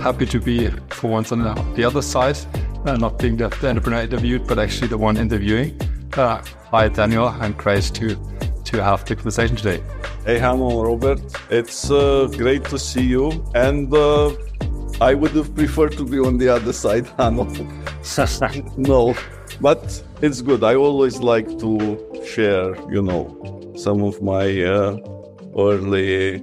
Happy to be for once on the other side, uh, not being the, the, entrepreneur interviewed, but actually the one interviewing. Uh, hi, Daniel. I'm great to to have the conversation today. Hey, hello, Robert. It's uh, great to see you, and uh, I would have preferred to be on the other side, Hanno. no, but it's good. I always like to share, you know, some of my uh, early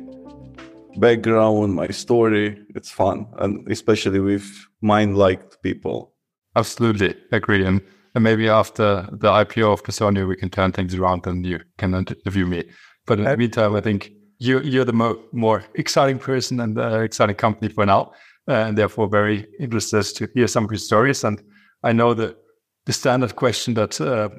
background, my story. It's fun, and especially with mind-like people. Absolutely agree. And, and maybe after the IPO of Personio, we can turn things around and you can interview me. But in the meantime, I think you, you're the mo- more exciting person and the exciting company for now. Uh, and therefore very interested to hear some of your stories. And I know that the standard question that uh,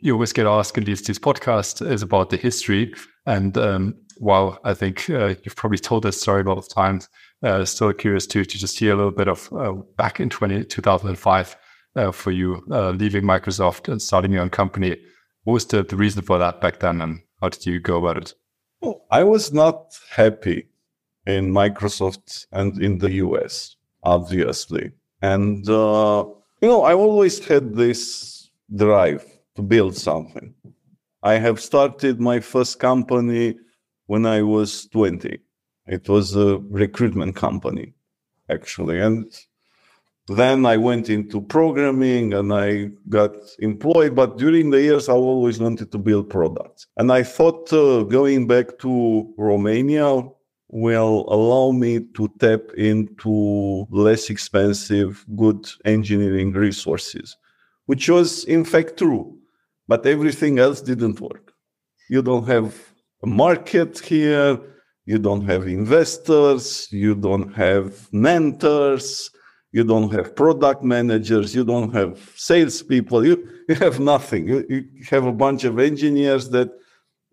you always get asked in these, these podcasts is about the history. And um, while I think uh, you've probably told this story a lot of times, uh, still curious to, to just hear a little bit of uh, back in 20, 2005 uh, for you uh, leaving Microsoft and starting your own company. What was the, the reason for that back then and how did you go about it? Well, I was not happy in Microsoft and in the US, obviously. And, uh, you know, I always had this drive to build something. I have started my first company when I was 20. It was a recruitment company, actually. And then I went into programming and I got employed. But during the years, I always wanted to build products. And I thought uh, going back to Romania will allow me to tap into less expensive, good engineering resources, which was in fact true. But everything else didn't work. You don't have a market here, you don't have investors, you don't have mentors, you don't have product managers, you don't have salespeople, you, you have nothing. You, you have a bunch of engineers that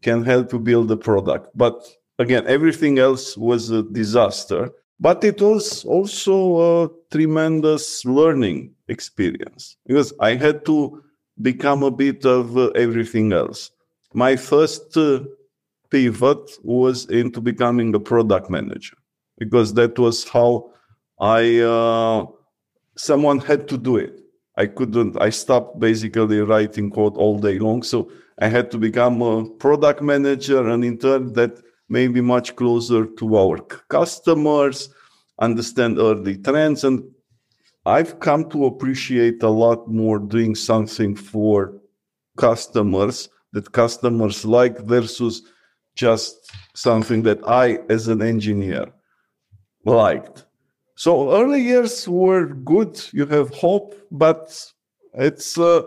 can help you build the product. But again, everything else was a disaster. But it was also a tremendous learning experience because I had to become a bit of uh, everything else. My first uh, pivot was into becoming a product manager because that was how I uh, someone had to do it. I couldn't. I stopped basically writing code all day long, so I had to become a product manager, and in turn, that made me much closer to our customers, understand early trends, and I've come to appreciate a lot more doing something for customers that customers like versus just something that I, as an engineer, liked. So early years were good. You have hope, but it's uh,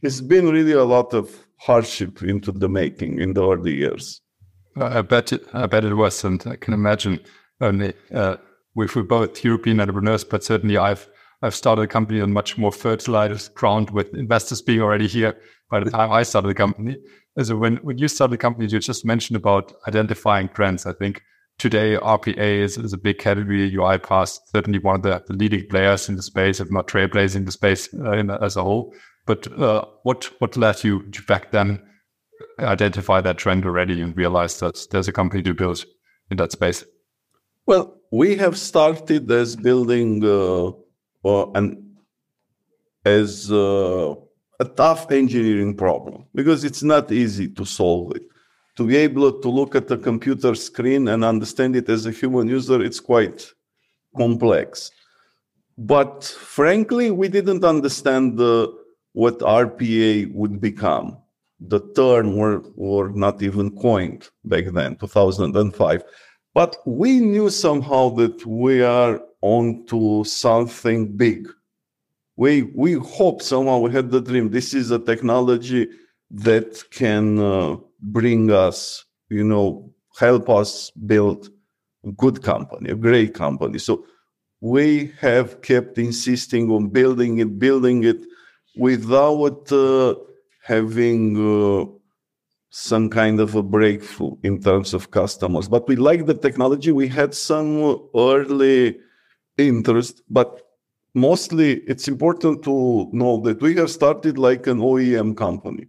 it's been really a lot of hardship into the making in the early years. I bet it, I bet it was, and I can imagine only uh, we're both European entrepreneurs, but certainly I've I've started a company on much more fertilized ground with investors being already here by the time I started the company. So when, when you started the company, you just mentioned about identifying trends. I think today RPA is, is a big category. UiPath certainly one of the, the, leading players in the space, if not trailblazing the space uh, in, as a whole. But uh, what what led you back then identify that trend already and realize that there's a company to build in that space? Well, we have started as building uh, uh an as uh, a tough engineering problem because it's not easy to solve it. To be able to look at a computer screen and understand it as a human user, it's quite complex. But frankly, we didn't understand the, what RPA would become. The term were, were not even coined back then, 2005. But we knew somehow that we are onto something big. We we hope somehow we had the dream. This is a technology that can uh, bring us you know help us build a good company a great company. So we have kept insisting on building it building it without uh, having uh, some kind of a breakthrough in terms of customers but we like the technology we had some early interest but mostly it's important to know that we have started like an OEM company.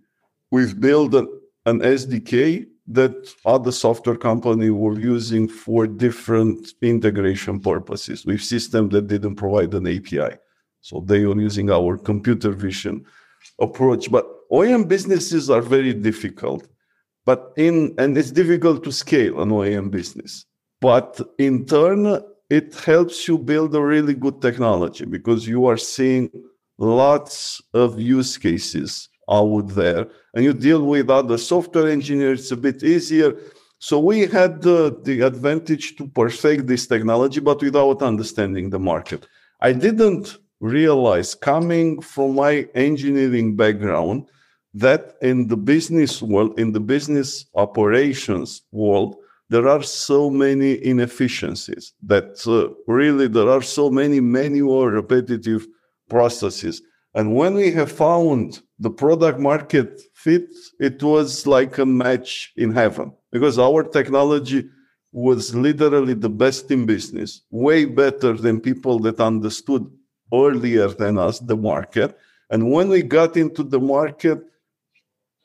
We've built an, an SDK that other software company were using for different integration purposes with systems that didn't provide an API. So they were using our computer vision approach. But OEM businesses are very difficult. But in and it's difficult to scale an OEM business. But in turn, it helps you build a really good technology because you are seeing lots of use cases out there and you deal with other software engineers it's a bit easier so we had the, the advantage to perfect this technology but without understanding the market i didn't realize coming from my engineering background that in the business world in the business operations world there are so many inefficiencies that uh, really there are so many manual repetitive processes and when we have found the product market fit, it was like a match in heaven because our technology was literally the best in business, way better than people that understood earlier than us the market. And when we got into the market,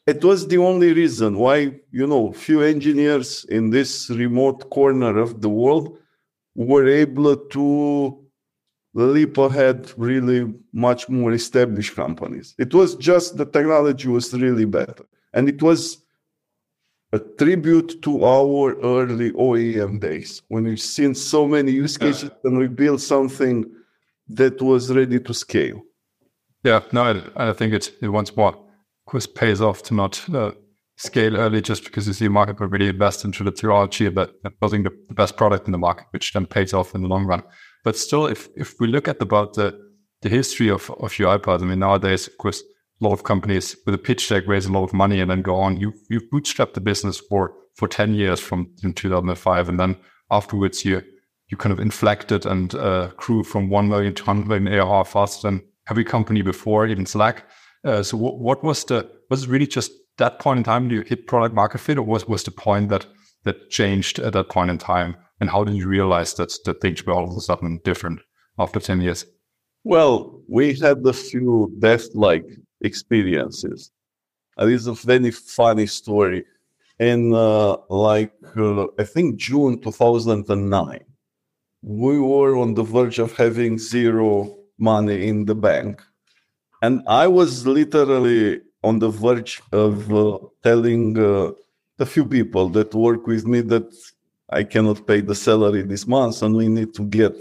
it was the only reason why, you know, few engineers in this remote corner of the world were able to leap ahead really much more established companies. It was just the technology was really better. And it was a tribute to our early OEM days when we've seen so many use cases and we built something that was ready to scale. Yeah, no, I, I think it, it once more, course, pays off to not uh, scale early just because you see a market will really invest into the technology, but building the, the best product in the market, which then pays off in the long run. But still, if if we look at about the the history of of UiPath, I mean nowadays, of course, a lot of companies with a pitch deck raise a lot of money and then go on. You you bootstrapped the business for for ten years from 2005, and then afterwards you you kind of inflected and uh, grew from one million to hundred million ARR faster than every company before, even Slack. Uh, so what, what was the was it really just that point in time you hit product market fit, or was was the point that that changed at that point in time? And how did you realize that, that things were all of a sudden different after 10 years? Well, we had a few death like experiences. It is a very funny story. In uh, like, uh, I think June 2009, we were on the verge of having zero money in the bank. And I was literally on the verge of uh, telling uh, a few people that work with me that I cannot pay the salary this month, and we need to get,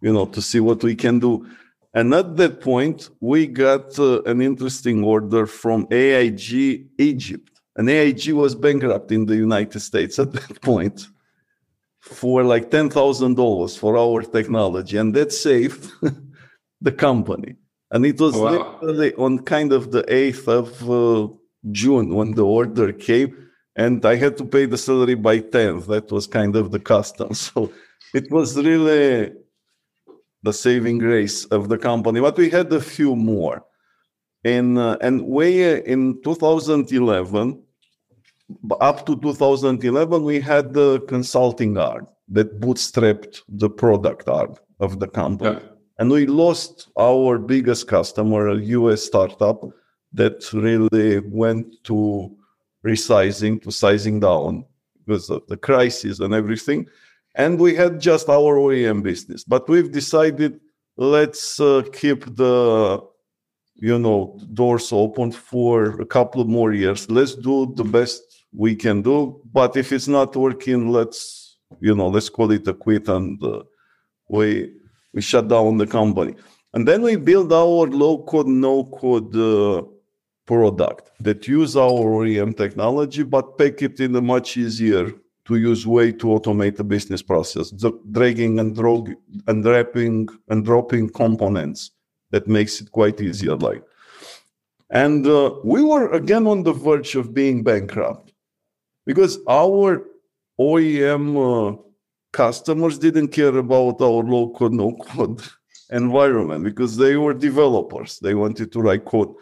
you know, to see what we can do. And at that point, we got uh, an interesting order from AIG Egypt. And AIG was bankrupt in the United States at that point for like $10,000 for our technology. And that saved the company. And it was wow. literally on kind of the 8th of uh, June when the order came and I had to pay the salary by 10th. That was kind of the custom. So it was really the saving grace of the company. But we had a few more. In, uh, and way in 2011, up to 2011, we had the consulting arm that bootstrapped the product arm of the company. Yeah. And we lost our biggest customer, a US startup that really went to resizing to sizing down because of the crisis and everything. And we had just our OEM business, but we've decided let's uh, keep the you know doors open for a couple more years. Let's do the best we can do. But if it's not working, let's you know let's call it a quit and uh, we we shut down the company. And then we build our low code, no code uh, product that use our OEM technology, but pack it in a much easier to use way to automate the business process, the dragging and, drog, and wrapping and dropping components that makes it quite easier. Like, and uh, we were again on the verge of being bankrupt because our OEM uh, customers didn't care about our low code, no code environment because they were developers. They wanted to write code.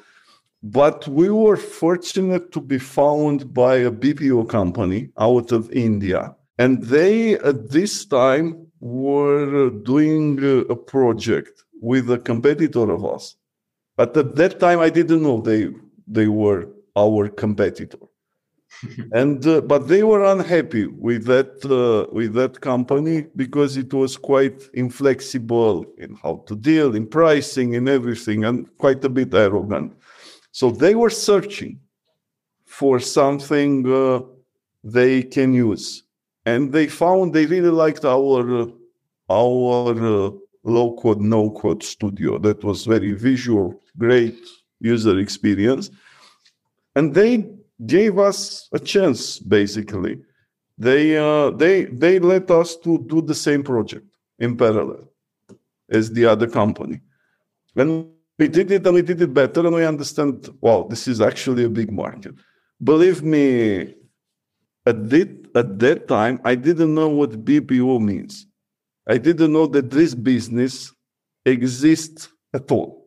But we were fortunate to be found by a BPO company out of India. And they, at this time, were doing a project with a competitor of us. But at that time, I didn't know they they were our competitor. and uh, but they were unhappy with that uh, with that company because it was quite inflexible in how to deal in pricing in everything and quite a bit arrogant. So they were searching for something uh, they can use. And they found they really liked our our uh, low code no code studio. That was very visual great user experience. And they gave us a chance basically. They uh, they they let us to do the same project in parallel as the other company. And we did it and we did it better and we understand wow this is actually a big market. Believe me at that, at that time i didn't know what bpo means. I didn't know that this business exists at all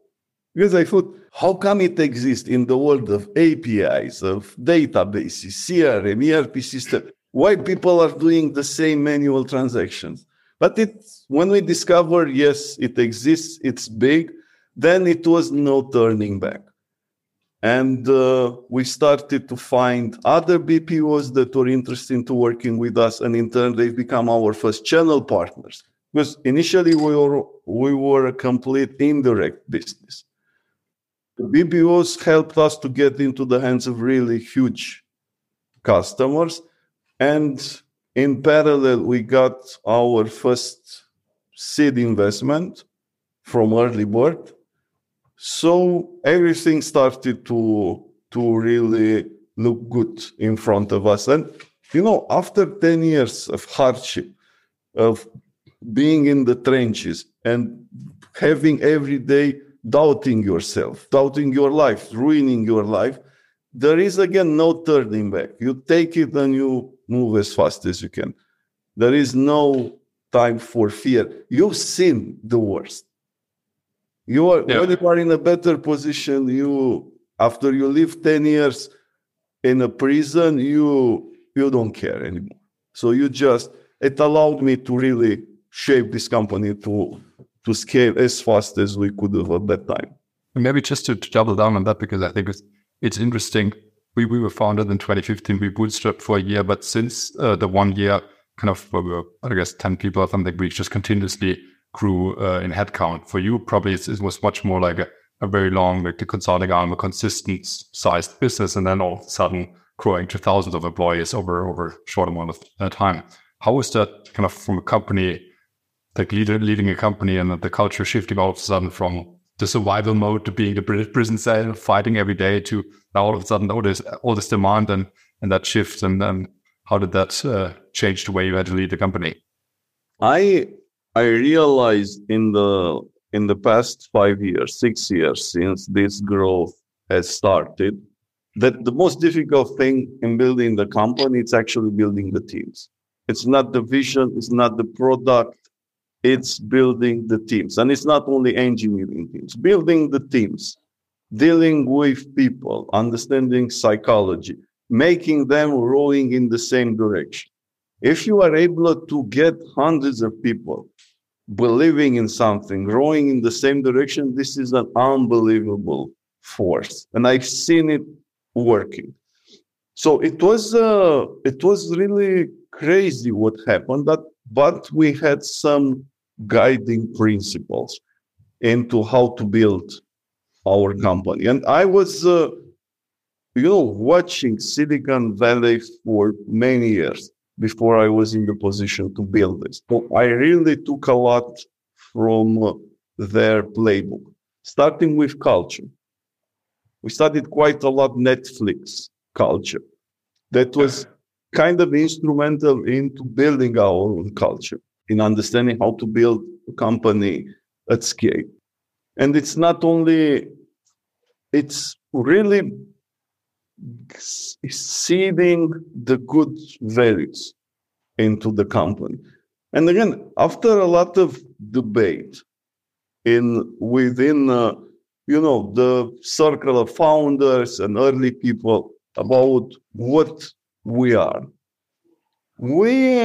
because i thought how come it exists in the world of APIs, of databases, CRM, ERP system? Why people are doing the same manual transactions? But it, when we discover, yes, it exists, it's big, then it was no turning back. And uh, we started to find other BPOs that were interested into working with us. And in turn, they've become our first channel partners. Because initially we were, we were a complete indirect business the BPOs helped us to get into the hands of really huge customers. And in parallel, we got our first seed investment from Earlybird. So everything started to, to really look good in front of us. And, you know, after 10 years of hardship, of being in the trenches and having every day doubting yourself, doubting your life, ruining your life, there is again no turning back. You take it and you move as fast as you can. There is no time for fear. You've seen the worst. You are yeah. when you are in a better position, you after you live 10 years in a prison, you you don't care anymore. So you just it allowed me to really shape this company to to scale as fast as we could have at that time. maybe just to, to, double down on that, because I think it's, it's interesting. We, we were founded in 2015. We bootstrapped for a year, but since uh, the one year, kind of, we were, I guess, 10 people or something, we just continuously grew uh, in headcount. For you, probably it was much more like a, a very long, like the consulting arm, a consistent sized business, and then all of a sudden growing to thousands of employees over over a short amount of uh, time. How was that kind of from a company like leader, leading a company and the culture shifting all of a sudden from the survival mode to being the prison cell, fighting every day to now all of a sudden all this all this demand and and that shift and then how did that uh, change the way you had to lead the company? I I realized in the in the past five years, six years since this growth has started, that the most difficult thing in building the company it's actually building the teams. It's not the vision, it's not the product, it's building the teams. And it's not only engineering teams, building the teams, dealing with people, understanding psychology, making them rowing in the same direction. If you are able to get hundreds of people believing in something, rowing in the same direction, this is an unbelievable force. And I've seen it working. So it was uh, it was really crazy what happened, but but we had some guiding principles into how to build our company. And I was, uh, you know, watching Silicon Valley for many years before I was in the position to build this. So I really took a lot from their playbook, starting with culture. We studied quite a lot Netflix culture. That was kind of instrumental into building our own culture in understanding how to build a company at scale. And it's not only, it's really seeding the good values into the company. And again, after a lot of debate in within, uh, you know, the circle of founders and early people about what we are, we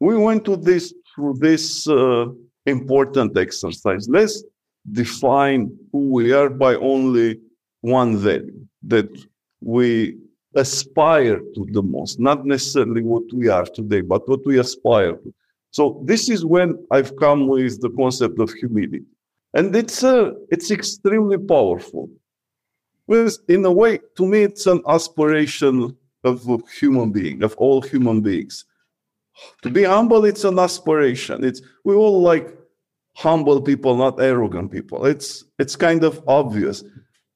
we went to this through this uh, important exercise. Let's define who we are by only one value that we aspire to the most, not necessarily what we are today, but what we aspire to. So this is when I've come with the concept of humility. And it's, uh, it's extremely powerful. Because in a way, to me, it's an aspiration of human being, of all human beings. To be humble, it's an aspiration. It's we all like humble people, not arrogant people. It's it's kind of obvious.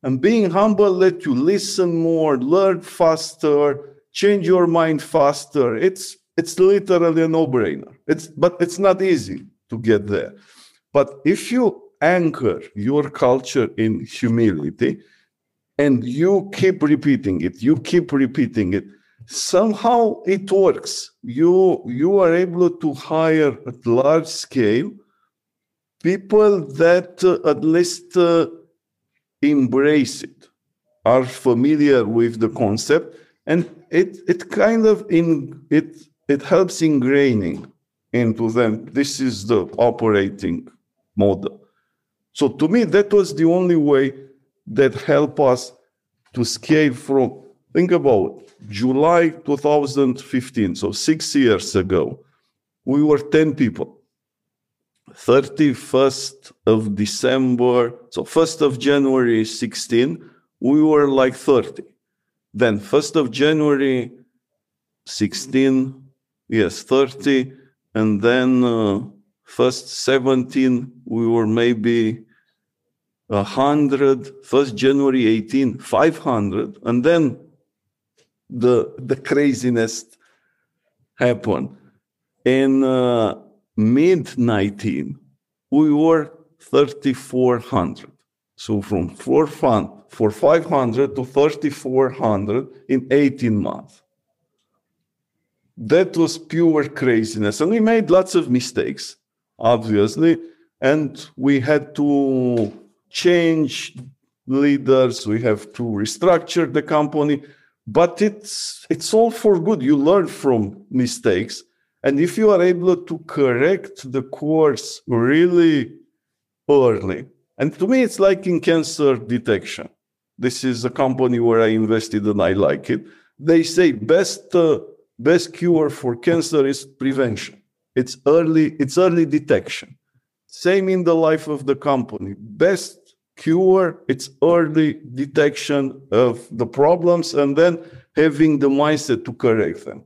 And being humble let you listen more, learn faster, change your mind faster. It's it's literally a no-brainer. It's but it's not easy to get there. But if you anchor your culture in humility and you keep repeating it, you keep repeating it, somehow it works. You you are able to hire at large scale people that uh, at least uh, embrace it, are familiar with the concept, and it it kind of in it it helps ingraining into them. This is the operating model. So to me, that was the only way that helped us to scale from. Think about July 2015, so six years ago, we were 10 people. 31st of December, so 1st of January 16, we were like 30. Then 1st of January 16, yes, 30. And then uh, first 17, we were maybe 100. First January 18, 500. And then the, the craziness happened. In uh, mid 19, we were 3,400. So from 4,500 to 3,400 in 18 months. That was pure craziness. And we made lots of mistakes, obviously. And we had to change leaders, we have to restructure the company. But it's, it's all for good. You learn from mistakes and if you are able to correct the course really early, and to me, it's like in cancer detection. This is a company where I invested and I like it. They say best uh, best cure for cancer is prevention. It's early it's early detection. Same in the life of the company. Best cure it's early detection of the problems and then having the mindset to correct them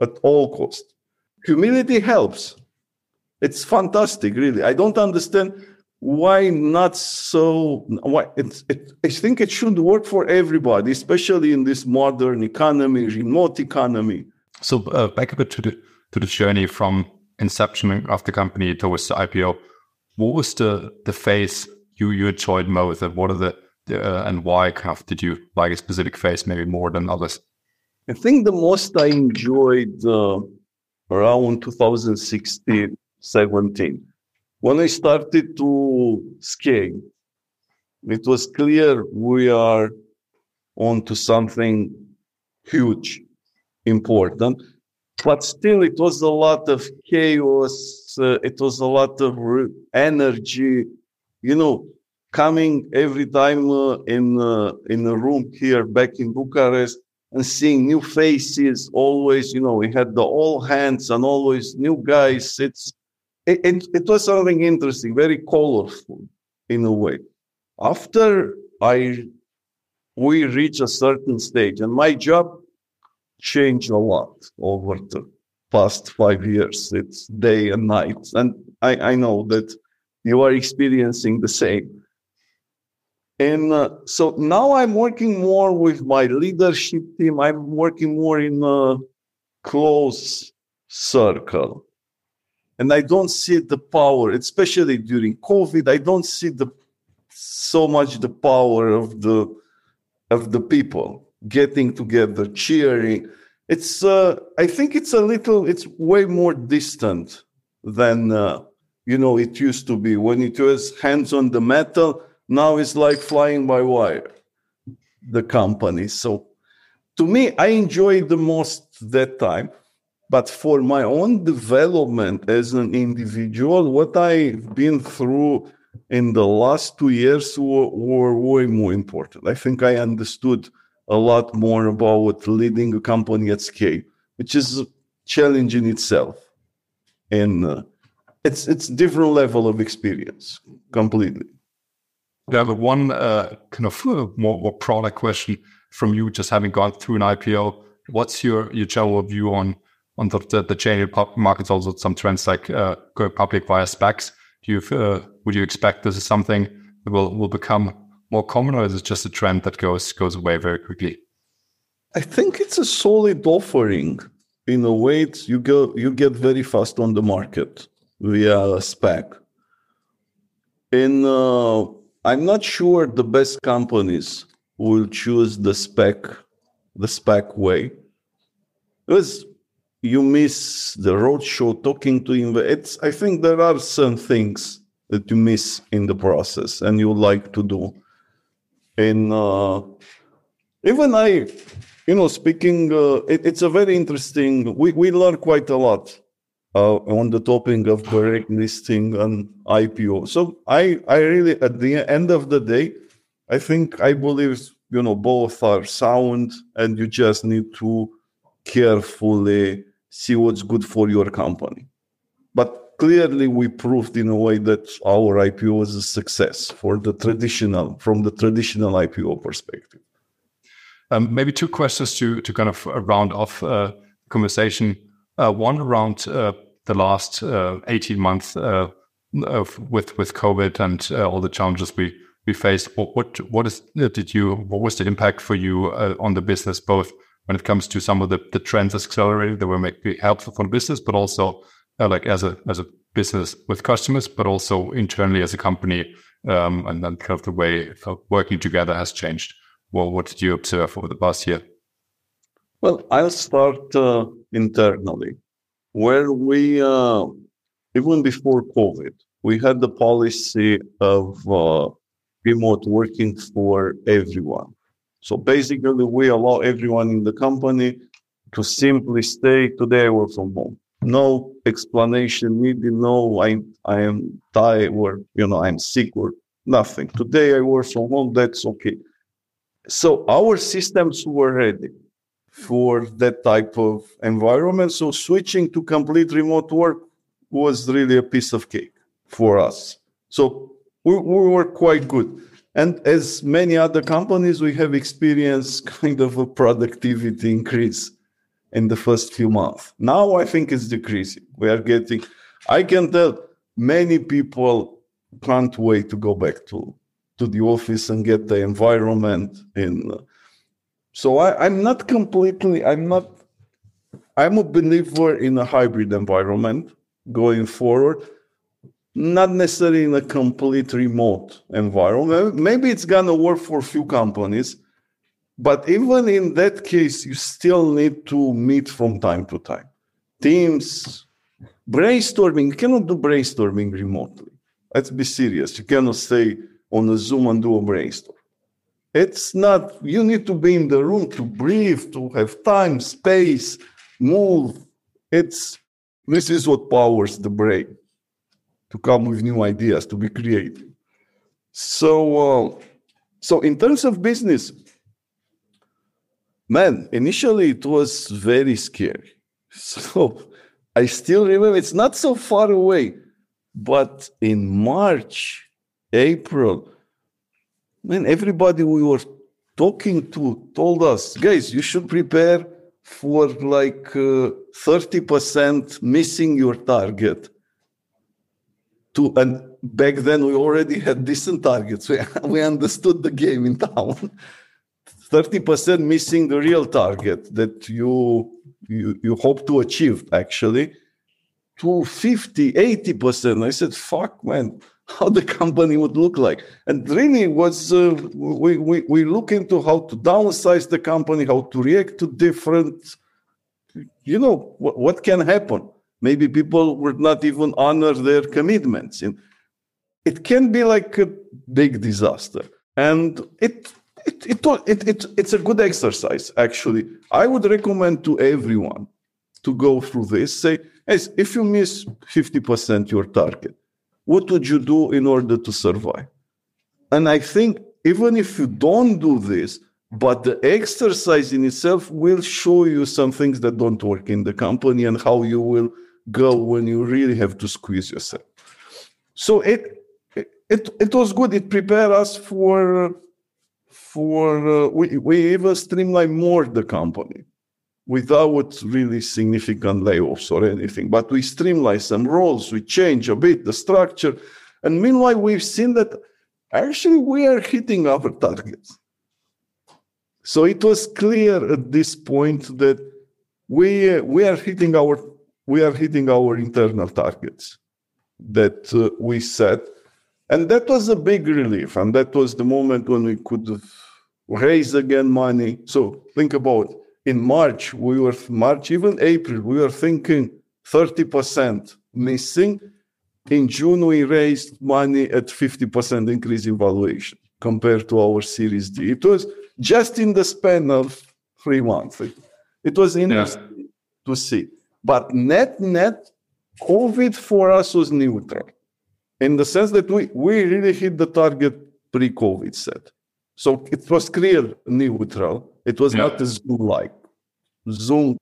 at all costs humility helps. It's fantastic, really. I don't understand why not so. Why it, I think it should work for everybody, especially in this modern economy, remote economy. So uh, back a bit to the to the journey from inception of the company towards the IPO. What was the the phase you you enjoyed most, and what are the, the uh, and why did you like a specific phase maybe more than others? I think the most I enjoyed. Uh, around 2016, 17. When I started to scale, it was clear we are onto something huge, important. But still, it was a lot of chaos. Uh, it was a lot of energy. You know, coming every time uh, in uh, in a room here back in Bucharest, and seeing new faces always you know we had the all hands and always new guys. It's it, it, it, was something interesting very colorful in a way. After i we reach a certain stage and my job changed a lot over the past five years. It's day and night. And i, I know that you are experiencing the same and uh, so now I'm working more with my leadership team. I'm working more in a close circle. And I don't see the power, especially during COVID, I don't see the so much the power of the of the people getting together, cheering. It's uh, I think it's a little, it's way more distant than uh, you know it used to be when it was hands on the metal now it's like flying by wire, the company. So to me, I enjoyed the most that time. But for my own development as an individual, what I've been through in the last two years were, were way more important. I think I understood a lot more about leading a company at scale, which is a challenge in itself. And uh, it's it's different level of experience completely. I have one uh, kind of uh, more, more product question from you, just having gone through an IPO. What's your your general view on on the the, the chain markets? Also, some trends like uh, going public via SPACs. Do you uh, would you expect this is something that will will become more common, or is it just a trend that goes goes away very quickly? I think it's a solid offering. In a way, it's, you go you get very fast on the market via a SPAC. In uh, I'm not sure the best companies will choose the SPAC the SPAC way because you miss the roadshow talking to. It's I think there are some things that you miss in the process and you like to do. And uh, even I, you know, speaking, uh, it, it's a very interesting. We we learn quite a lot uh, on the topic of direct listing and IPO. So I, I really, at the end of the day, I think I believe you know both are sound, and you just need to carefully see what's good for your company. But clearly, we proved in a way that our IPO was a success for the traditional, from the traditional IPO perspective. Um, maybe two questions to to kind of round off uh, conversation. Uh, one around uh, the last uh, 18 months uh, of, with with COVID and uh, all the challenges we we faced. What what what is did you what was the impact for you on the business both when it comes to some of the, the trends accelerated that were maybe helpful for the business, but also uh, like as a as a business with customers, but also internally as a company, um, and then kind of the way working together has changed. Well, what did you observe over the past year? Well, I'll start uh, internally where we, uh, even before COVID, we had the policy of uh, remote working for everyone. So basically, we allow everyone in the company to simply stay today work from home. No explanation needed. No, I I am tired or you know I'm sick or nothing. Today I work from home. That's okay. So our systems were ready for that type of environment. So switching to complete remote work was really a piece of cake for us. So we, we were quite good. And as many other companies, we have experienced kind of a productivity increase in the first few months. Now I think it's decreasing. We are getting, I can tell many people can't wait to go back to, to the office and get the environment in so I, I'm not completely, I'm not, I'm a believer in a hybrid environment going forward, not necessarily in a complete remote environment. Maybe it's going to work for a few companies, but even in that case, you still need to meet from time to time. Teams, brainstorming, you cannot do brainstorming remotely. Let's be serious. You cannot stay on a Zoom and do a brainstorm. It's not, you need to be in the room to breathe, to have time, space, move. It's, this is what powers the brain to come with new ideas, to be creative. So, uh, so in terms of business, man, initially it was very scary. So I still remember it's not so far away, but in March, April, when everybody we were talking to told us, guys, you should prepare for like uh, 30% missing your target. To, and back then we already had decent targets. We, we understood the game in town. 30% missing the real target that you, you, you hope to achieve actually to 50, 80%. I said, fuck, man, how the company would look like. And really was uh, we, we, we look into how to downsize the company, how to react to different, you know, what, what can happen. Maybe people would not even honor their commitments. And it can be like a big disaster. And it it, it, it, it, it's a good exercise, actually. I would recommend to everyone to go through this. Say, if you miss 50% your target, what would you do in order to survive? And I think even if you don't do this, but the exercise in itself will show you some things that don't work in the company and how you will go when you really have to squeeze yourself. So it it it was good. It prepared us for for uh, we we even streamline more the company without really significant layoffs or anything. But we streamline some roles, we change a bit the structure, and meanwhile we've seen that actually we are hitting our targets. So it was clear at this point that we we are hitting our we are hitting our internal targets that uh, we set and that was a big relief. And that was the moment when we could raise again money. So think about in March, we were March, even April, we were thinking 30% missing. In June, we raised money at 50% increase in valuation compared to our Series D. It was just in the span of three months. It, it was interesting yeah. to see. But net, net, COVID for us was neutral in the sense that we, we really hit the target pre-COVID set. So it was clear neutral. It was yeah. not the Zoom like. Zoom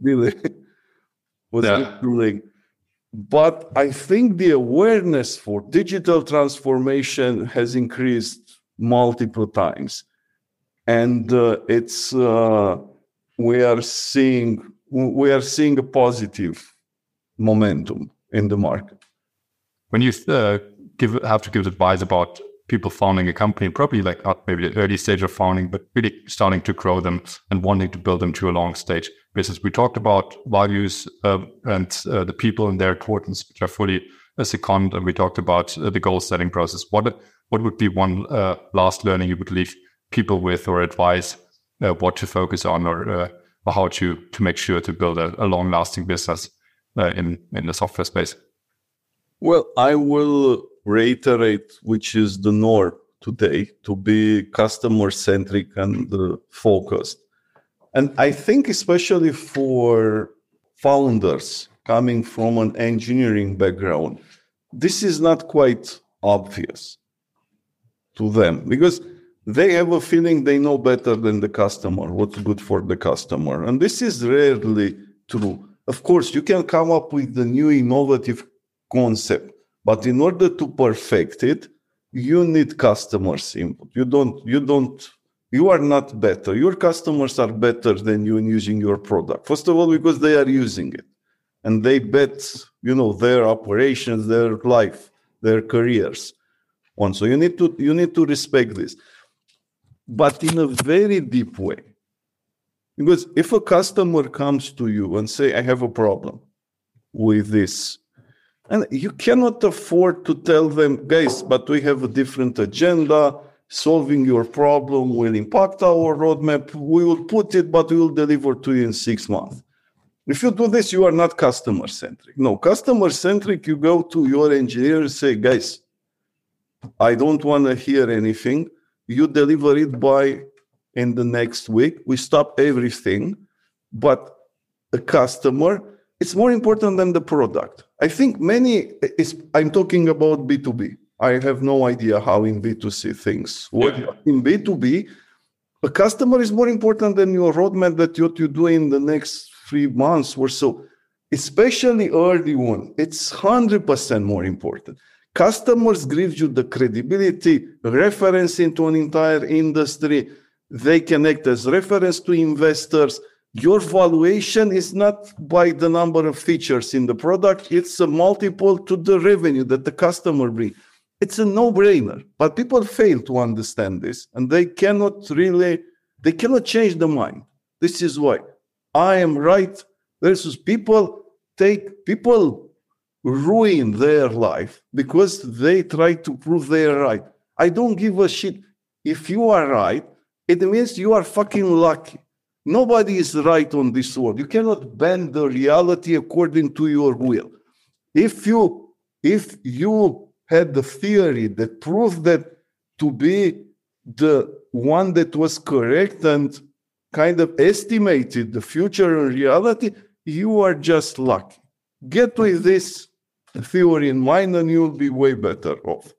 really was yeah. really. But I think the awareness for digital transformation has increased multiple times. And uh, it's uh, we are seeing we are seeing a positive momentum in the market when you uh, give have to give advice about people founding a company, probably like not maybe the early stage of founding, but really starting to grow them and wanting to build them to a long stage business. We talked about values uh, and uh, the people and their importance, which are fully a second, and we talked about uh, the goal setting process. What what would be one uh, last learning you would leave people with, or advise uh, what to focus on, or, or how to to make sure to build a, a long lasting business in in the software space? Well, I will reiterate, which is the norm today, to be customer centric and uh, focused. And I think, especially for founders coming from an engineering background, this is not quite obvious to them because they have a feeling they know better than the customer what's good for the customer. And this is rarely true. Of course, you can come up with the new innovative concept. But in order to perfect it, you need customers' input. You don't, you don't, you are not better. Your customers are better than you in using your product. First of all, because they are using it and they bet, you know, their operations, their life, their careers on. So you need to, you need to respect this, but in a very deep way. Because if a customer comes to you and say, I have a problem with this and you cannot afford to tell them, guys, but we have a different agenda. Solving your problem will impact our roadmap. We will put it, but we will deliver to you in six months. If you do this, you are not customer centric. No, customer centric, you go to your engineer and say, guys, I don't want to hear anything. You deliver it by in the next week. We stop everything. But a customer, it's more important than the product. I think many, is, I'm talking about B2B. I have no idea how in B2C things work. Yeah. In B2B, a customer is more important than your roadmap that what you do in the next three months or so, especially early one. It's 100% more important. Customers give you the credibility, reference into an entire industry. They can act as reference to investors your valuation is not by the number of features in the product, it's a multiple to the revenue that the customer brings. It's a no-brainer, but people fail to understand this and they cannot really, they cannot change the mind. This is why I am right versus people take, people ruin their life because they try to prove they are right. I don't give a shit. If you are right, it means you are fucking lucky Nobody is right on this world. You cannot bend the reality according to your will. If you if you had the theory that proved that to be the one that was correct and kind of estimated the future and reality, you are just lucky. Get with this theory in mind, and you'll be way better off.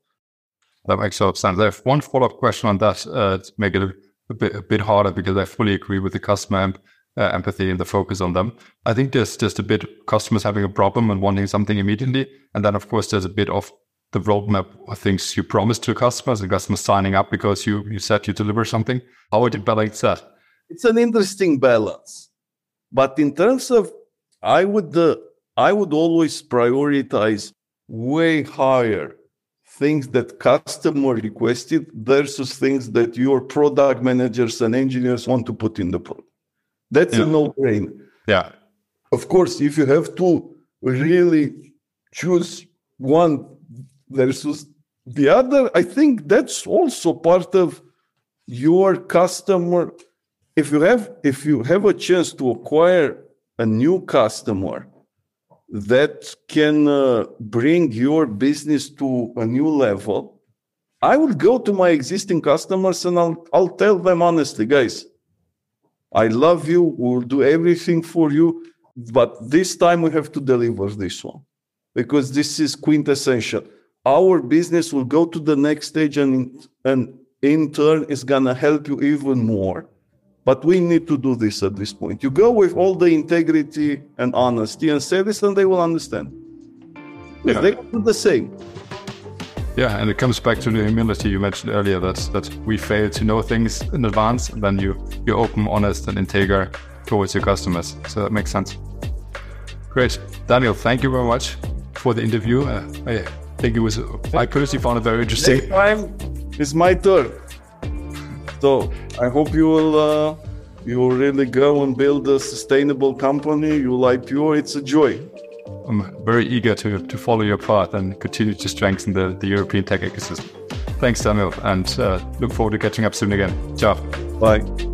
That makes a lot of sense. I have one follow up question on that uh, to make it a, a, bit, a bit harder because I fully agree with the customer uh, empathy and the focus on them. I think there's just a bit customers having a problem and wanting something immediately. And then, of course, there's a bit of the roadmap of things you promised to customers and customers signing up because you, you said you deliver something. How would you balance that? It's an interesting balance. But in terms of, I would, uh, I would always prioritize way higher things that customer requested versus things that your product managers and engineers want to put in the product. That's yeah. a no-brainer. Yeah. Of course, if you have to really choose one versus the other, I think that's also part of your customer. If you have if you have a chance to acquire a new customer that can uh, bring your business to a new level, I would go to my existing customers and I'll, I'll tell them honestly, guys, I love you. We'll do everything for you. But this time we have to deliver this one because this is quintessential. Our business will go to the next stage and, and in turn is going to help you even more. But we need to do this at this point. You go with all the integrity and honesty and say this, and they will understand. Yeah. They do the same. Yeah, and it comes back to the humility you mentioned earlier. That that we fail to know things in advance, and then you you're open, honest, and integer towards your customers. So that makes sense. Great, Daniel. Thank you very much for the interview. Uh, I think it was. I personally found it very interesting. Next time it's my turn. So I hope you will. Uh, you will really go and build a sustainable company. You'll IPO. It's a joy. I'm very eager to, to follow your path and continue to strengthen the, the European tech ecosystem. Thanks, Daniel, and uh, look forward to catching up soon again. Ciao. Bye.